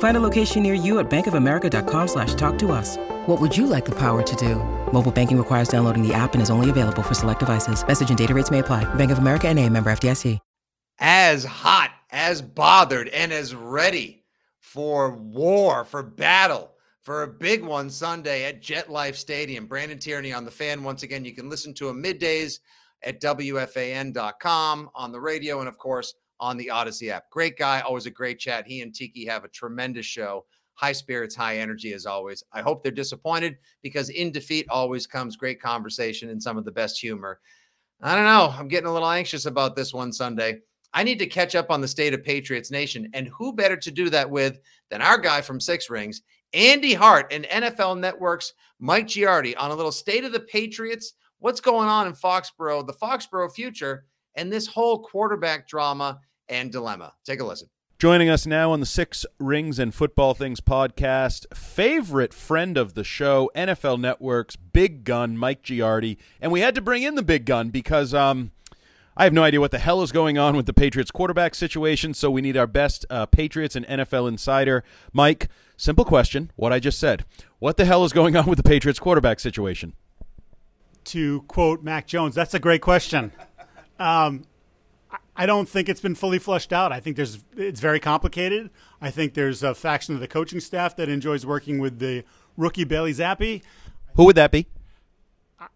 Find a location near you at bankofamerica.com slash talk to us. What would you like the power to do? Mobile banking requires downloading the app and is only available for select devices. Message and data rates may apply. Bank of America and a member FDIC. As hot, as bothered, and as ready for war, for battle, for a big one Sunday at JetLife Stadium. Brandon Tierney on the fan. Once again, you can listen to him middays at WFAN.com on the radio and, of course, on the Audacy app. Great guy, always a great chat. He and Tiki have a tremendous show. High spirits, high energy as always. I hope they're disappointed because in defeat always comes great conversation and some of the best humor. I don't know. I'm getting a little anxious about this one Sunday. I need to catch up on the state of Patriots Nation. And who better to do that with than our guy from Six Rings, Andy Hart and NFL Network's Mike Giardi on a little state of the Patriots, what's going on in Foxborough, the Foxborough future, and this whole quarterback drama and dilemma. Take a listen. Joining us now on the Six Rings and Football Things podcast, favorite friend of the show, NFL Network's big gun, Mike Giardi. And we had to bring in the big gun because um, I have no idea what the hell is going on with the Patriots quarterback situation. So we need our best uh, Patriots and NFL insider. Mike, simple question what I just said. What the hell is going on with the Patriots quarterback situation? To quote Mac Jones, that's a great question. Um, I don't think it's been fully fleshed out. I think there's it's very complicated. I think there's a faction of the coaching staff that enjoys working with the rookie Bailey Zappe. Who would that be?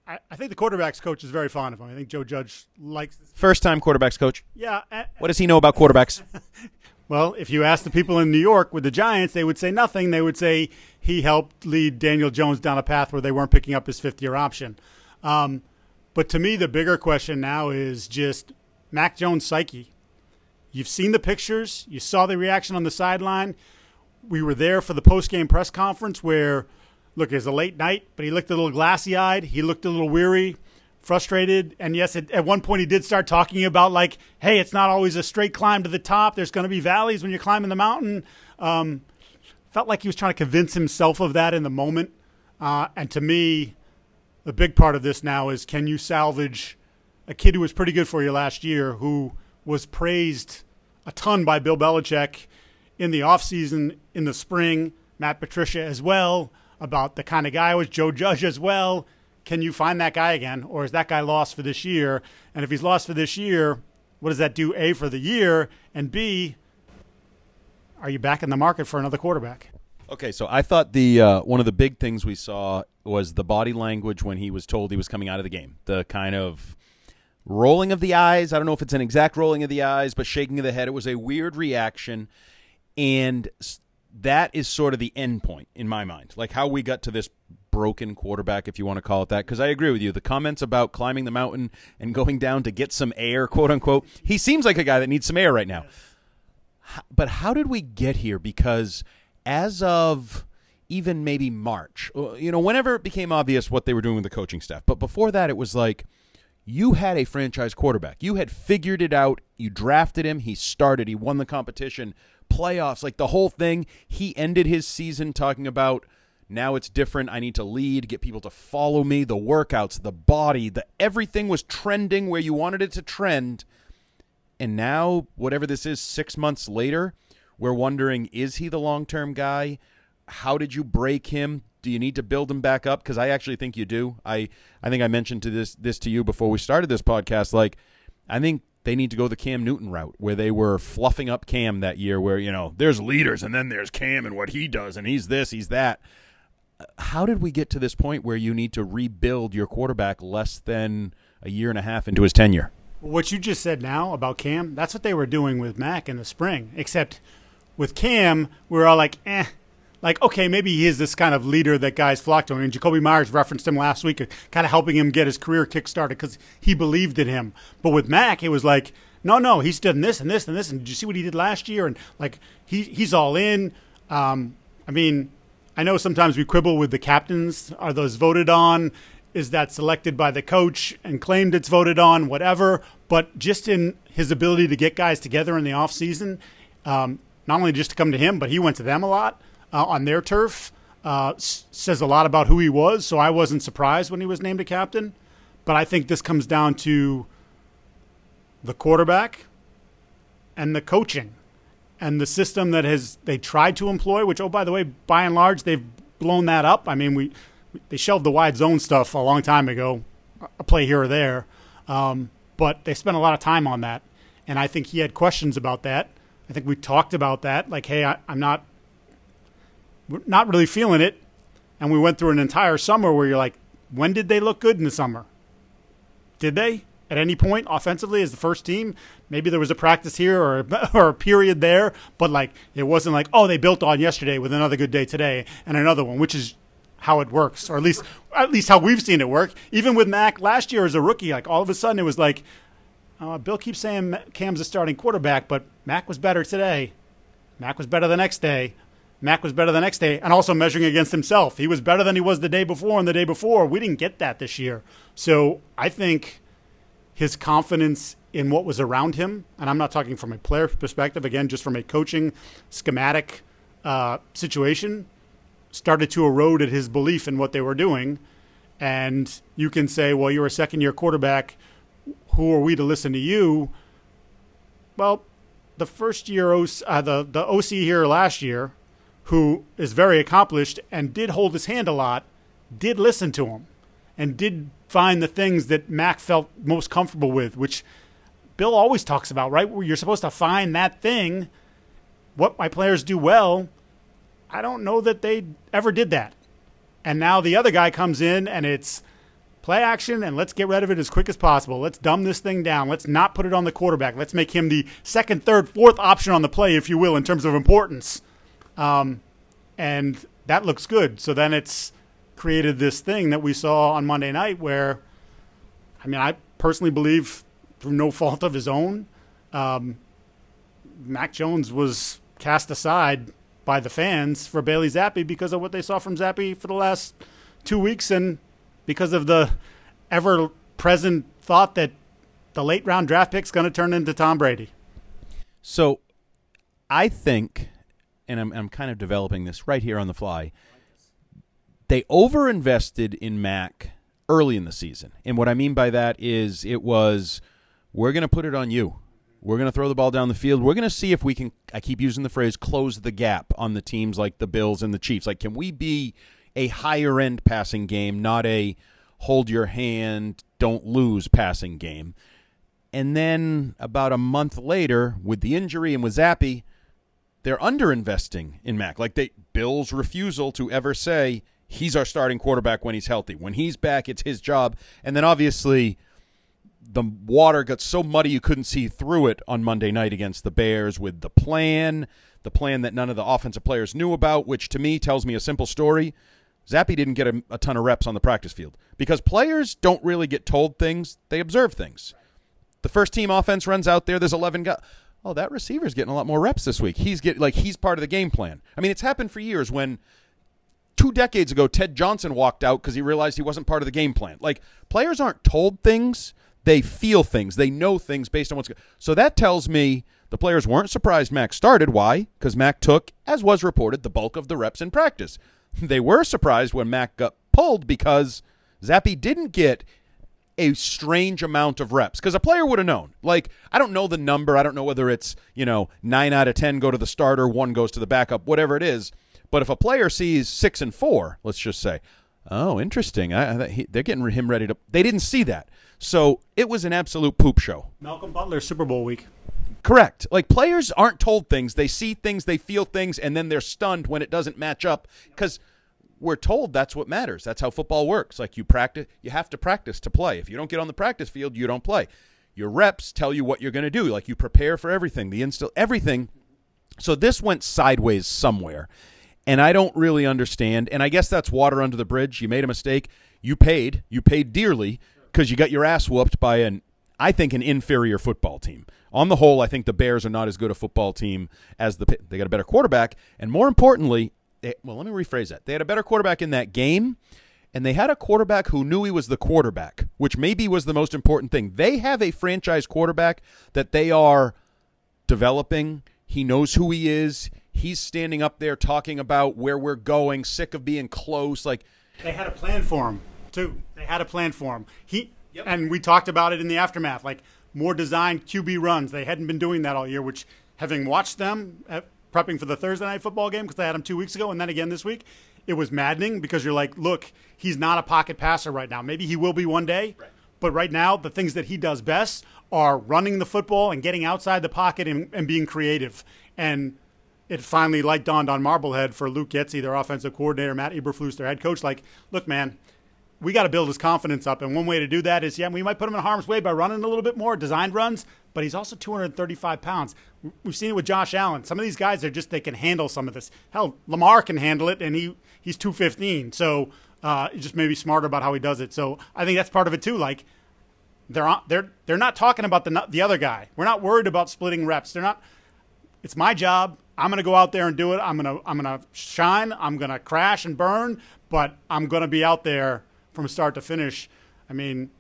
I, I think the quarterbacks coach is very fond of him. I think Joe Judge likes first time quarterbacks coach. Yeah. what does he know about quarterbacks? well, if you ask the people in New York with the Giants, they would say nothing. They would say he helped lead Daniel Jones down a path where they weren't picking up his fifth year option. Um, but to me, the bigger question now is just Mac Jones' psyche. You've seen the pictures, you saw the reaction on the sideline. We were there for the post game press conference where, look, it was a late night, but he looked a little glassy eyed. He looked a little weary, frustrated. And yes, it, at one point he did start talking about, like, hey, it's not always a straight climb to the top. There's going to be valleys when you're climbing the mountain. Um, felt like he was trying to convince himself of that in the moment. Uh, and to me, the big part of this now is can you salvage a kid who was pretty good for you last year, who was praised a ton by Bill Belichick in the offseason, in the spring, Matt Patricia as well, about the kind of guy was Joe Judge as well. Can you find that guy again, or is that guy lost for this year? And if he's lost for this year, what does that do? A for the year, and B, are you back in the market for another quarterback? Okay, so I thought the uh, one of the big things we saw was the body language when he was told he was coming out of the game. The kind of rolling of the eyes. I don't know if it's an exact rolling of the eyes, but shaking of the head. It was a weird reaction, and that is sort of the end point in my mind. Like how we got to this broken quarterback, if you want to call it that. Because I agree with you. The comments about climbing the mountain and going down to get some air, quote unquote. He seems like a guy that needs some air right now. But how did we get here? Because as of even maybe March, uh, you know, whenever it became obvious what they were doing with the coaching staff, but before that, it was like you had a franchise quarterback. You had figured it out. You drafted him. He started. He won the competition, playoffs, like the whole thing. He ended his season talking about now it's different. I need to lead, get people to follow me, the workouts, the body, the everything was trending where you wanted it to trend. And now, whatever this is, six months later, we're wondering is he the long term guy? How did you break him? Do you need to build him back up? Because I actually think you do. I I think I mentioned to this this to you before we started this podcast. Like, I think they need to go the Cam Newton route, where they were fluffing up Cam that year, where you know there's leaders and then there's Cam and what he does, and he's this, he's that. How did we get to this point where you need to rebuild your quarterback less than a year and a half into his tenure? What you just said now about Cam, that's what they were doing with Mac in the spring. Except with Cam, we are all like, eh. Like, okay, maybe he is this kind of leader that guys flock to him. And Jakobi Meyers referenced him last week, kind of helping him get his career kick started because he believed in him. But with Mac, it was like, no, no, he's done this and this and this. And did you see what he did last year? And like, he he's all in. Um, I mean, I know sometimes we quibble with the captains. Are those voted on? Is that selected by the coach and claimed it's voted on? Whatever. But just in his ability to get guys together in the offseason, um, not only just to come to him, but he went to them a lot uh, on their turf. Uh, s- says a lot about who he was. So I wasn't surprised when he was named a captain. But I think this comes down to the quarterback and the coaching and the system that has they tried to employ. Which, oh by the way, by and large, they've blown that up. I mean, we they shelved the wide zone stuff a long time ago, a play here or there, um, but they spent a lot of time on that. And I think he had questions about that. I think we talked about that. Like, hey, I, I'm not not really feeling it. And we went through an entire summer where you're like, when did they look good in the summer? Did they at any point offensively as the first team? Maybe there was a practice here or or a period there, but like it wasn't like oh they built on yesterday with another good day today and another one, which is how it works, or at least at least how we've seen it work. Even with Mac last year as a rookie, like all of a sudden it was like, uh, Bill keeps saying Cam's a starting quarterback, but Mac was better today. Mac was better the next day. Mac was better the next day, and also measuring against himself. He was better than he was the day before and the day before. We didn't get that this year. So I think his confidence in what was around him, and I'm not talking from a player perspective, again, just from a coaching schematic uh, situation, started to erode at his belief in what they were doing. And you can say, well, you're a second year quarterback. Who are we to listen to you? Well, the first year, uh, the, the OC here last year, who is very accomplished and did hold his hand a lot, did listen to him and did find the things that Mac felt most comfortable with, which Bill always talks about, right? Where you're supposed to find that thing. What my players do well, I don't know that they ever did that. And now the other guy comes in and it's play action and let's get rid of it as quick as possible. Let's dumb this thing down. Let's not put it on the quarterback. Let's make him the second, third, fourth option on the play, if you will, in terms of importance. Um, and that looks good. So then it's created this thing that we saw on Monday night where, I mean, I personally believe through no fault of his own, um, Mac Jones was cast aside by the fans for Bailey Zappe because of what they saw from Zappe for the last two weeks and because of the ever present thought that the late round draft pick is going to turn into Tom Brady. So I think and I'm, I'm kind of developing this right here on the fly. They overinvested in Mac early in the season. And what I mean by that is it was, we're going to put it on you. We're going to throw the ball down the field. We're going to see if we can, I keep using the phrase, close the gap on the teams like the Bills and the Chiefs. Like, can we be a higher end passing game, not a hold your hand, don't lose passing game? And then about a month later, with the injury and with Zappe, they're underinvesting in Mac. Like they Bill's refusal to ever say he's our starting quarterback when he's healthy. When he's back, it's his job. And then obviously the water got so muddy you couldn't see through it on Monday night against the Bears with the plan, the plan that none of the offensive players knew about, which to me tells me a simple story. Zappe didn't get a, a ton of reps on the practice field because players don't really get told things, they observe things. The first team offense runs out there, there's 11 guys oh, that receiver's getting a lot more reps this week. He's get like he's part of the game plan. I mean, it's happened for years when two decades ago Ted Johnson walked out because he realized he wasn't part of the game plan. Like players aren't told things; they feel things, they know things based on what's. Go- so that tells me the players weren't surprised Mac started. Why? Because Mac took, as was reported, the bulk of the reps in practice. They were surprised when Mac got pulled because Zappe didn't get a strange amount of reps because a player would have known. Like, I don't know the number. I don't know whether it's, you know, nine out of 10 go to the starter, one goes to the backup, whatever it is. But if a player sees six and four, let's just say, oh, interesting. I, I, they're getting him ready to. They didn't see that. So it was an absolute poop show. Malcolm Butler, Super Bowl week. Correct. Like players aren't told things. They see things, they feel things, and then they're stunned when it doesn't match up because – we're told that's what matters. That's how football works. Like you practice, you have to practice to play. If you don't get on the practice field, you don't play. your reps tell you what you're going to do. Like you prepare for everything, the instill everything. So this went sideways somewhere, and I don't really understand. And I guess that's water under the bridge. You made a mistake. You paid. You paid dearly because you got your ass whooped by an, I think, an inferior football team. On the whole, I think the Bears are not as good a football team as the. They got a better quarterback, and more importantly, they, well, let me rephrase that. They had a better quarterback in that game and they had a quarterback who knew he was the quarterback, which maybe was the most important thing. They have a franchise quarterback that they are developing. He knows who he is. He's standing up there talking about where we're going, sick of being close. Like they had a plan for him too. They had a plan for him. He yep. and we talked about it in the aftermath. Like more designed QB runs. They hadn't been doing that all year. Which, having watched them at, prepping for the Thursday night football game because I had him two weeks ago and then again this week, it was maddening because you're like, look, he's not a pocket passer right now. Maybe he will be one day, right. but right now, the things that he does best are running the football and getting outside the pocket and, and being creative. And it finally light dawned on Marblehead for Luke Getsy, their offensive coordinator, Matt Eberflus, their head coach. Like, look, man, we got to build his confidence up. And one way to do that is, yeah, we might put him in harm's way by running a little bit more, designed runs, but he's also 235 pounds. We've seen it with Josh Allen. Some of these guys are just, they can handle some of this. Hell, Lamar can handle it, and he he's 215. So uh, just maybe smarter about how he does it. So I think that's part of it too. Like they're they're they're not talking about the the other guy. We're not worried about splitting reps. They're not. It's my job. I'm going to go out there and do it. I'm going to I'm going to shine. I'm going to crash and burn, but I'm going to be out there from start to finish. I mean,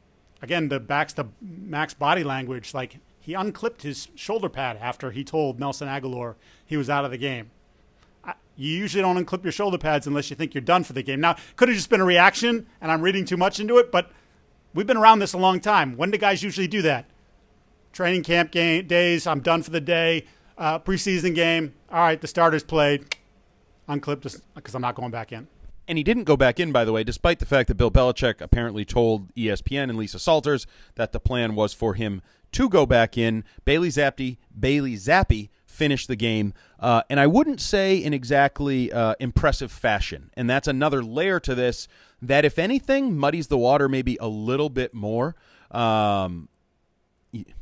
again, the backs to Mac's body language. Like he unclipped his shoulder pad after he told Nelson Agholor he was out of the game you usually don't unclip your shoulder pads unless you think you're done for the game. Now, could have just been a reaction, and I'm reading too much into it, but we've been around this a long time. When do guys usually do that? Training camp game days. I'm done for the day. Uh, preseason game. All right, the starters played. Unclipped because I'm not going back in. And he didn't go back in, by the way, despite the fact that Bill Belichick apparently told ESPN and Lisa Salters that the plan was for him to go back in. Bailey Zappe, Bailey Zappe finished the game. Uh, and I wouldn't say in exactly uh, impressive fashion. And that's another layer to this that, if anything, muddies the water maybe a little bit more. Um,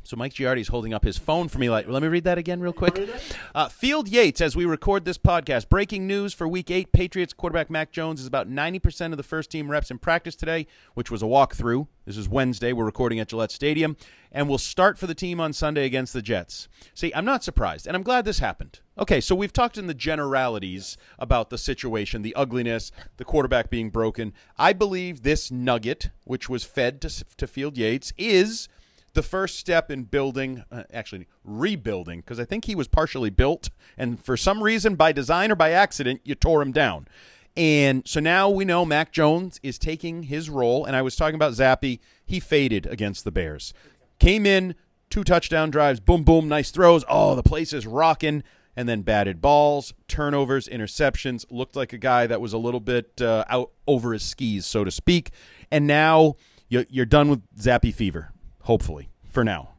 so Mike Giardi is holding up his phone for me. Like, let me read that again, real quick. Uh, Field Yates, as we record this podcast, breaking news for Week Eight: Patriots quarterback Mac Jones is about ninety percent of the first team reps in practice today, which was a walkthrough. This is Wednesday. We're recording at Gillette Stadium, and will start for the team on Sunday against the Jets. See, I'm not surprised, and I'm glad this happened. Okay, so we've talked in the generalities about the situation, the ugliness, the quarterback being broken. I believe this nugget, which was fed to, to Field Yates, is the first step in building, uh, actually rebuilding, because I think he was partially built, and for some reason, by design or by accident, you tore him down. And so now we know Mac Jones is taking his role. And I was talking about Zappe. He faded against the Bears. Came in, two touchdown drives, boom, boom, nice throws. Oh, the place is rocking. And then batted balls, turnovers, interceptions. Looked like a guy that was a little bit uh, out over his skis, so to speak. And now you're done with Zappe fever hopefully, for now.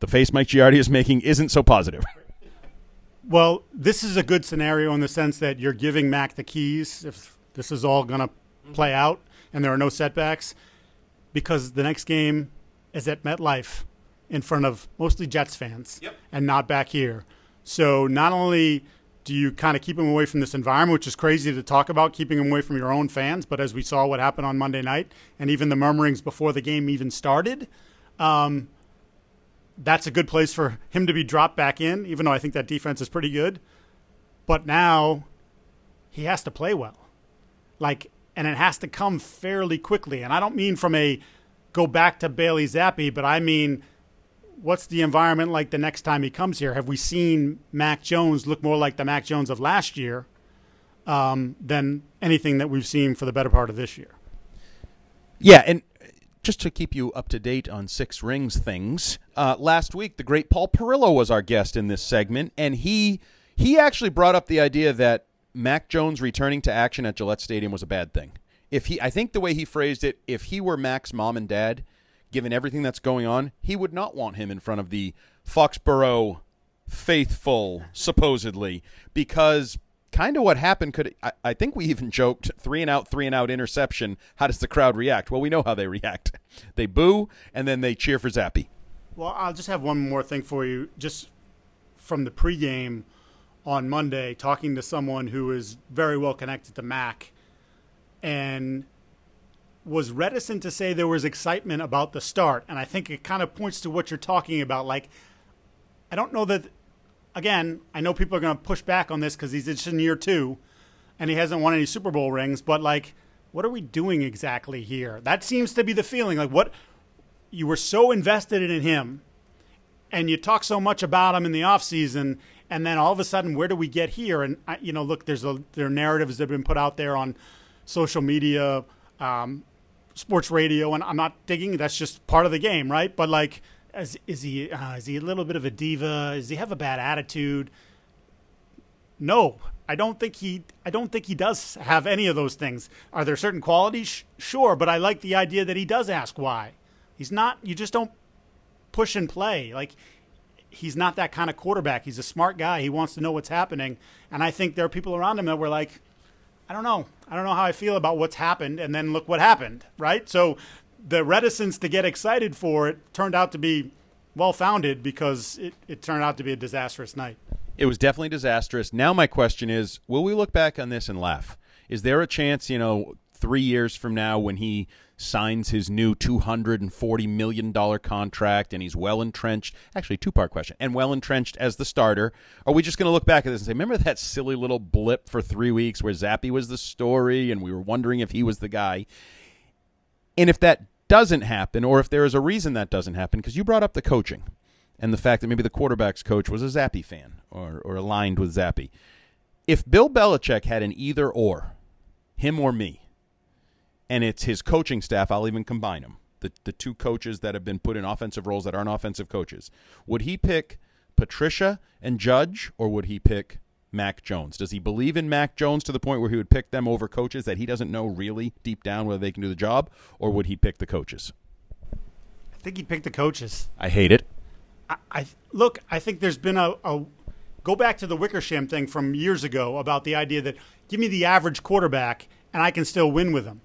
The face Mike Giardi is making isn't so positive. Well, this is a good scenario in the sense that you're giving Mac the keys if this is all going to play out and there are no setbacks because the next game is at MetLife in front of mostly Jets fans yep. and not back here. So not only do you kind of keep him away from this environment, which is crazy to talk about, keeping him away from your own fans, but as we saw what happened on Monday night and even the murmurings before the game even started – um, that's a good place for him to be dropped back in, even though I think that defense is pretty good. But now he has to play well. Like, and it has to come fairly quickly. And I don't mean from a go back to Bailey Zappe, but I mean, what's the environment like the next time he comes here? Have we seen Mac Jones look more like the Mac Jones of last year um, than anything that we've seen for the better part of this year? Yeah, and just to keep you up to date on Six Rings things, uh, last week the great Paul Perillo was our guest in this segment, and he he actually brought up the idea that Mac Jones returning to action at Gillette Stadium was a bad thing. If he, I think the way he phrased it, if he were Mac's mom and dad, given everything that's going on, he would not want him in front of the Foxborough faithful, supposedly, because kind of what happened could I, I, think we even joked three and out three and out interception how does the crowd react well we know how they react they boo and then they cheer for zappe Well, I'll just have one more thing for you. Just from the pregame on Monday, talking to someone who is very well connected to Mac, and was reticent to say there was excitement about the start. And I think it kind of points to what you're talking about. Like, I don't know that. Again, I know people are going to push back on this because he's just in year two, and he hasn't won any Super Bowl rings. But like, what are we doing exactly here? That seems to be the feeling. Like, what you were so invested in him and you talk so much about him in the offseason and then all of a sudden where do we get here and you know look there's a there are narratives that have been put out there on social media um, sports radio and i'm not digging that's just part of the game right but like is, is he uh, is he a little bit of a diva does he have a bad attitude no i don't think he i don't think he does have any of those things are there certain qualities sure but i like the idea that he does ask why He's not. You just don't push and play. Like he's not that kind of quarterback. He's a smart guy. He wants to know what's happening. And I think there are people around him that were like, I don't know. I don't know how I feel about what's happened. And then look what happened, right? So the reticence to get excited for it turned out to be well founded because it, it turned out to be a disastrous night. It was definitely disastrous. Now, my question is will we look back on this and laugh? Is there a chance, you know, three years from now when he signs his new $240 million contract and he's well entrenched. Actually, two part question. And well entrenched as the starter. Are we just going to look back at this and say, remember that silly little blip for three weeks where Zappe was the story and we were wondering if he was the guy? And if that doesn't happen, or if there is a reason that doesn't happen, because you brought up the coaching and the fact that maybe the quarterback's coach was a Zappe fan or, or aligned with Zappe. If Bill Belichick had an either or, him or me, and it's his coaching staff. I'll even combine them. The, the two coaches that have been put in offensive roles that aren't offensive coaches. Would he pick Patricia and Judge, or would he pick Mac Jones? Does he believe in Mac Jones to the point where he would pick them over coaches that he doesn't know really deep down whether they can do the job, or would he pick the coaches? I think he'd pick the coaches. I hate it. I, I look. I think there's been a, a go back to the Wickersham thing from years ago about the idea that give me the average quarterback and I can still win with him.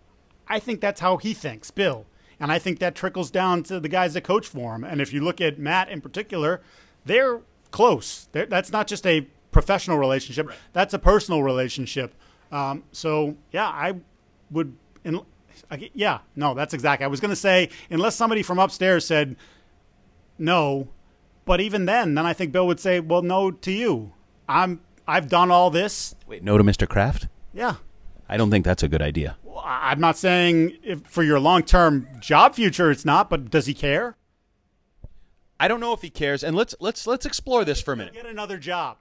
I think that's how he thinks, Bill. And I think that trickles down to the guys that coach for him. And if you look at Matt in particular, they're close. They're, that's not just a professional relationship, right. that's a personal relationship. Um, so, yeah, I would. In, I, yeah, no, that's exactly. I was going to say, unless somebody from upstairs said no, but even then, then I think Bill would say, well, no to you. I'm, I've done all this. Wait, no to Mr. Kraft? Yeah. I don't think that's a good idea. I'm not saying if for your long term job future it's not, but does he care? I don't know if he cares, and let's let's let's explore this for a minute. Get another job.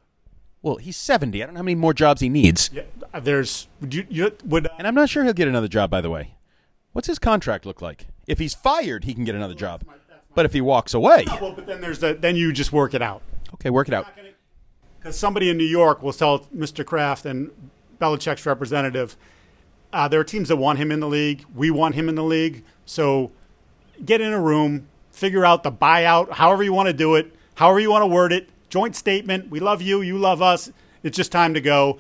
Well, he's 70. I don't know how many more jobs he needs. Yeah, there's would you, you would, uh, and I'm not sure he'll get another job. By the way, what's his contract look like? If he's fired, he can get another job. But if he walks away, well, but then there's the then you just work it out. Okay, work it out. Because somebody in New York will tell Mr. Kraft and Belichick's representative uh, there are teams that want him in the league. We want him in the league. So get in a room, figure out the buyout, however you want to do it, however you want to word it. Joint statement. We love you. You love us. It's just time to go.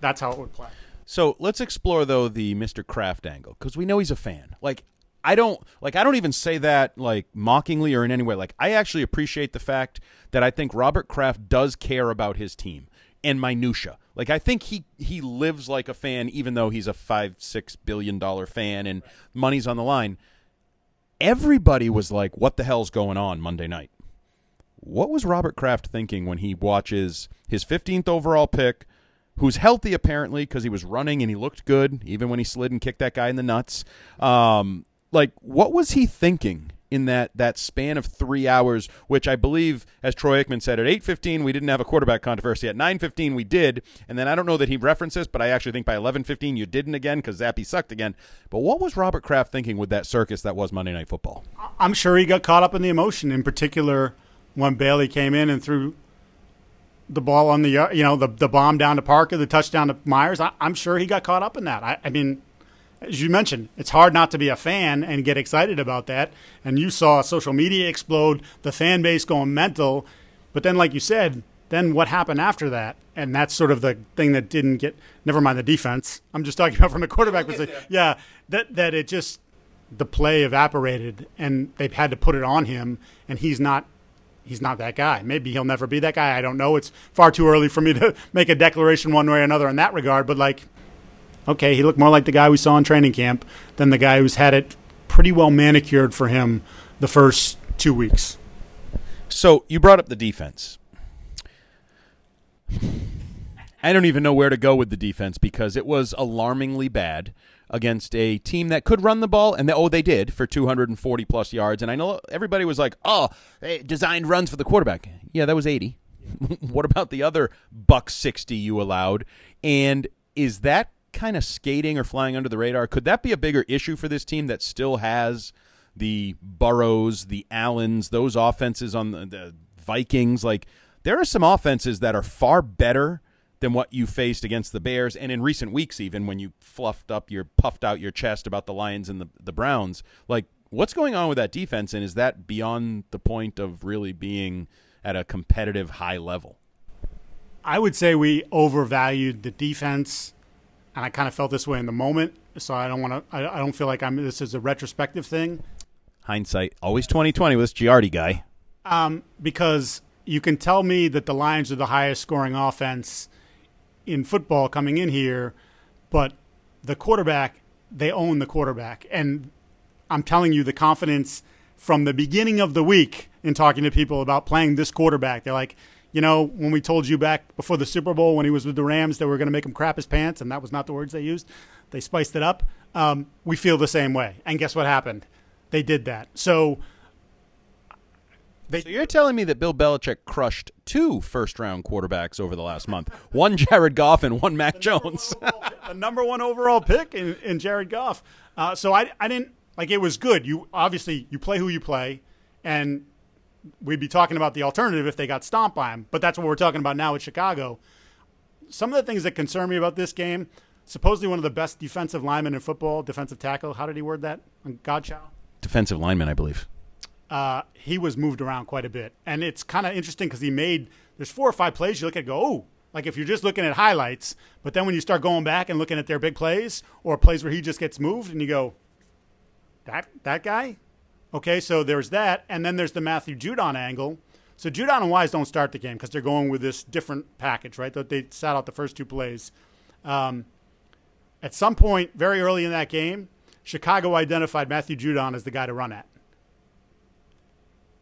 That's how it would play. So let's explore though the Mr. Kraft angle because we know he's a fan. Like I don't like I don't even say that like mockingly or in any way. Like I actually appreciate the fact that I think Robert Kraft does care about his team and minutia. Like I think he he lives like a fan, even though he's a five six billion dollar fan and money's on the line. Everybody was like, "What the hell's going on Monday night?" What was Robert Kraft thinking when he watches his 15th overall pick, who's healthy apparently because he was running and he looked good, even when he slid and kicked that guy in the nuts? Um, like, what was he thinking in that that span of three hours, which I believe, as Troy Aikman said, at eight fifteen we didn't have a quarterback controversy. At nine fifteen we did, and then I don't know that he references, but I actually think by eleven fifteen you didn't again because Zappe sucked again. But what was Robert Kraft thinking with that circus that was Monday Night Football? I'm sure he got caught up in the emotion, in particular when Bailey came in and threw the ball on the uh, you know the the bomb down to Parker, the touchdown to Meyers. I, am sure he got caught up in that. I, I mean as you mentioned, it's hard not to be a fan and get excited about that. And you saw social media explode, the fan base going mental. But then, like you said, then what happened after that? And that's sort of the thing that didn't get. Never mind the defense. I'm just talking about from the quarterback perspective. Yeah, that that it just the play evaporated and they've had to put it on him, and he's not he's not that guy. Maybe he'll never be that guy. I don't know. It's far too early for me to make a declaration one way or another in that regard. But like, okay, he looked more like the guy we saw in training camp than the guy who's had it pretty well manicured for him the first two weeks. So you brought up the defense. I don't even know where to go with the defense because it was alarmingly bad against a team that could run the ball, and they, oh, they did for 240 plus yards. And I know everybody was like, "Oh, they designed runs for the quarterback." Yeah, that was 80. what about the other buck 60 you allowed? And is that kind of skating or flying under the radar? Could that be a bigger issue for this team that still has the Burrows, the Allens, those offenses on the, the Vikings? Like, there are some offenses that are far better than what you faced against the Bears, and in recent weeks, even when you fluffed up your puffed out your chest about the Lions and the the Browns. Like, what's going on with that defense, and is that beyond the point of really being at a competitive high level? I would say we overvalued the defense, and I kind of felt this way in the moment. So I don't want to. I, I don't feel like I'm. This is a retrospective thing. Hindsight, always twenty twenty with this Giardi guy. Um, because you can tell me that the Lions are the highest scoring offense in football coming in here, but the quarterback, they own the quarterback. And I'm telling you, the confidence from the beginning of the week in talking to people about playing this quarterback, they're like, you know, when we told you back before the Super Bowl when he was with the Rams that we are going to make him crap his pants, and that was not the words they used, they spiced it up. Um, we feel the same way. And guess what happened? They did that. So they, so you're telling me that Bill Belichick crushed two first-round quarterbacks over the last month, one Jared Goff and one Mac the Jones, number the number one overall pick in, in Jared Goff. Uh, so I, I didn't like it was good. You obviously you play who you play, and we'd be talking about the alternative if they got stomped by him. But that's what we're talking about now with Chicago. Some of the things that concern me about this game, supposedly one of the best defensive linemen in football, defensive tackle. How did he word that? Godchaux. Defensive lineman, I believe uh, he was moved around quite a bit. And it's kind of interesting because he made, there's four or five plays you look at go, oh, like if you're just looking at highlights, but then when you start going back and looking at their big plays or plays where he just gets moved and you go, that, that guy? Okay, so there's that. And then there's the Matthew Judon angle. So Judon and Wise don't start the game because they're going with this different package, right? That They sat out the first two plays. Um, at some point, very early in that game, Chicago identified Matthew Judon as the guy to run at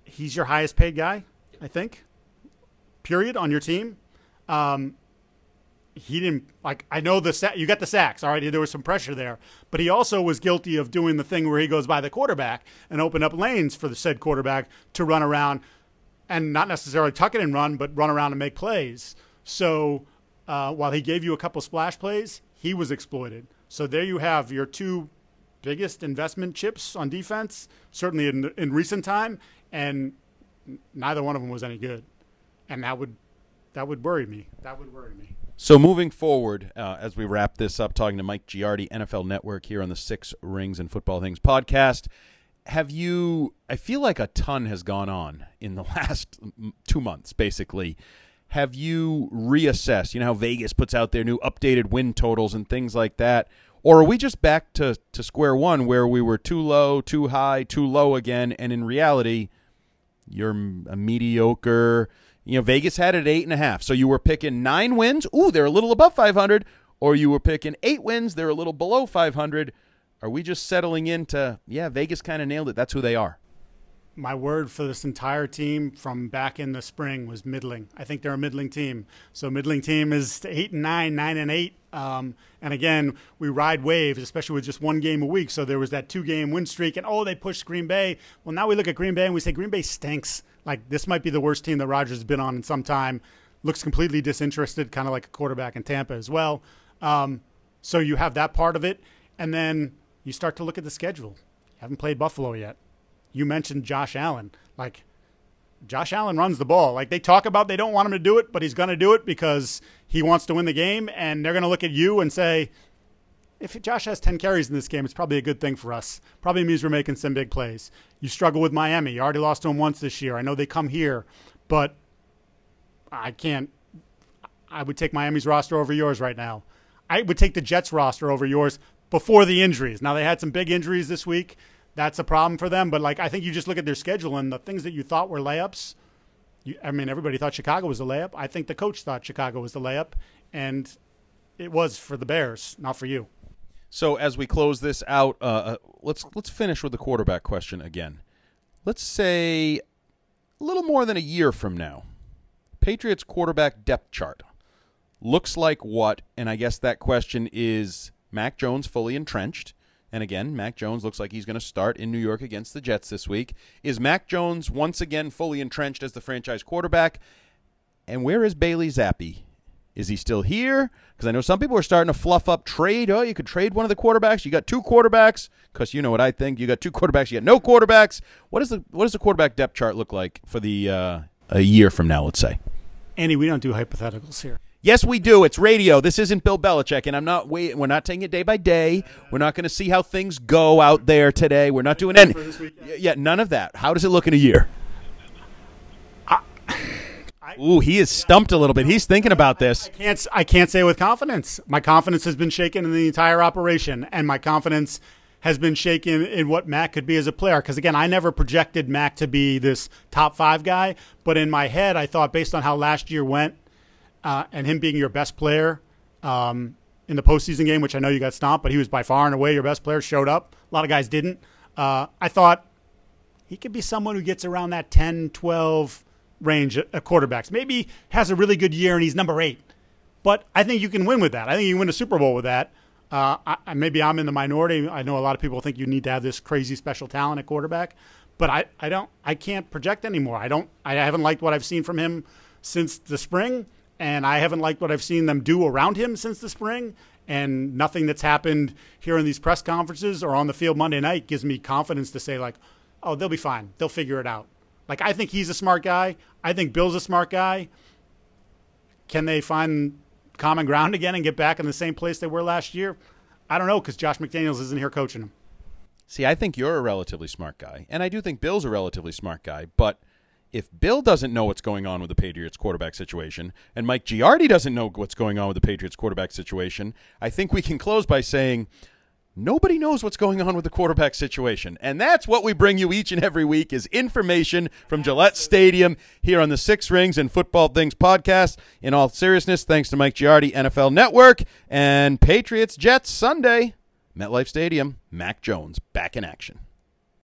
he's your highest paid guy, I think. Period on your team. Um, he didn't like. I know the sa- you got the sacks. All right, there was some pressure there, but he also was guilty of doing the thing where he goes by the quarterback and open up lanes for the said quarterback to run around, and not necessarily tuck it and run, but run around and make plays. So uh, while he gave you a couple splash plays, he was exploited. So there you have your two biggest investment chips on defense, certainly in, in recent time, and neither one of them was any good, and that would that would worry me. That would worry me. So moving forward, uh, as we wrap this up, talking to Mike Giardi, NFL Network here on the Six Rings and Football Things podcast. Have you? I feel like a ton has gone on in the last two months, basically. Have you reassessed? You know how Vegas puts out their new updated win totals and things like that. Or are we just back to, to square one where we were too low, too high, too low again, and in reality, you're a mediocre. You know, Vegas had it eight and a half. So you were picking nine wins. Ooh, they're a little above 500. Or you were picking eight wins. They're a little below 500. Are we just settling into, yeah, Vegas kind of nailed it. That's who they are? My word for this entire team from back in the spring was middling. I think they're a middling team. So middling team is eight and nine, nine and eight. Um, and again, we ride waves, especially with just one game a week. So there was that two game win streak, and oh, they pushed Green Bay. Well, now we look at Green Bay and we say Green Bay stinks. Like this might be the worst team that Rodgers has been on in some time. Looks completely disinterested, kind of like a quarterback in Tampa as well. Um, so you have that part of it, and then you start to look at the schedule. You haven't played Buffalo yet you mentioned Josh Allen. Like, Josh Allen runs the ball. Like, they talk about they don't want him to do it, but he's going to do it because he wants to win the game. And they're going to look at you and say, if Josh has 10 carries in this game, it's probably a good thing for us. Probably means we're making some big plays. You struggle with Miami. You already lost to them once this year. I know they come here, but I can't. I would take Miami's roster over yours right now. I would take the Jets roster over yours before the injuries. Now, they had some big injuries this week that's a problem for them. But like I think you just look at their schedule and the things that you thought were layups. You, I mean, everybody thought Chicago was the layup. I think the coach thought Chicago was the layup, and it was for the Bears, not for you. So as we close this out, uh, uh, let's let's finish with the quarterback question again. Let's say a little more than a year from now, Patriots quarterback depth chart looks like what? And I guess that question is Mac Jones fully entrenched. And again, Mac Jones looks like he's going to start in New York against the Jets this week. Is Mac Jones once again fully entrenched as the franchise quarterback? And where is Bailey Zappe? Is he still here? Because I know some people are starting to fluff up trade. Oh, you could trade one of the quarterbacks. You got two quarterbacks. Because you know what I think. You got two quarterbacks. You got no quarterbacks. What is the what does the quarterback depth chart look like for the uh, a year from now? Let's say. Andy, we don't do hypotheticals here. Yes, we do. It's radio. This isn't Bill Belichick, and I'm not. Wait, we're not taking it day by day. We're not going to see how things go out there today. We're not doing any. Yeah, none of that. How does it look in a year? Ooh, he is stumped a little bit. He's thinking about this. I can't. I can't say with confidence. My confidence has been shaken in the entire operation, and my confidence has been shaken in what Mac could be as a player. Because again, I never projected Mac to be this top five guy, but in my head, I thought based on how last year went uh, and him being your best player um, in the postseason game, which I know you got stomped, but he was by far and away your best player, showed up. A lot of guys didn't. Uh, I thought he could be someone who gets around that 10, 12 range of quarterbacks. Maybe has a really good year and he's number eight. But I think you can win with that. I think you win a Super Bowl with that. Uh, I, maybe I'm in the minority. I know a lot of people think you need to have this crazy special talent at quarterback, but I, I don't. I can't project anymore. I don't. I haven't liked what I've seen from him since the spring and I haven't liked what I've seen them do around him since the spring. And nothing that's happened here in these press conferences or on the field Monday night gives me confidence to say, like, oh, they'll be fine. They'll figure it out. Like, I think he's a smart guy. I think Bill's a smart guy. Can they find common ground again and get back in the same place they were last year? I don't know because Josh McDaniels isn't here coaching them. See, I think you're a relatively smart guy, and I do think Bill's a relatively smart guy, but – if Bill doesn't know what's going on with the Patriots quarterback situation and Mike Giardi doesn't know what's going on with the Patriots quarterback situation, I think we can close by saying nobody knows what's going on with the quarterback situation. And that's what we bring you each and every week is information from Gillette Stadium here on the Six Rings and Football Things podcast. In all seriousness, thanks to Mike Giardi, NFL Network, and Patriots Jets Sunday, MetLife Stadium, Mac Jones back in action.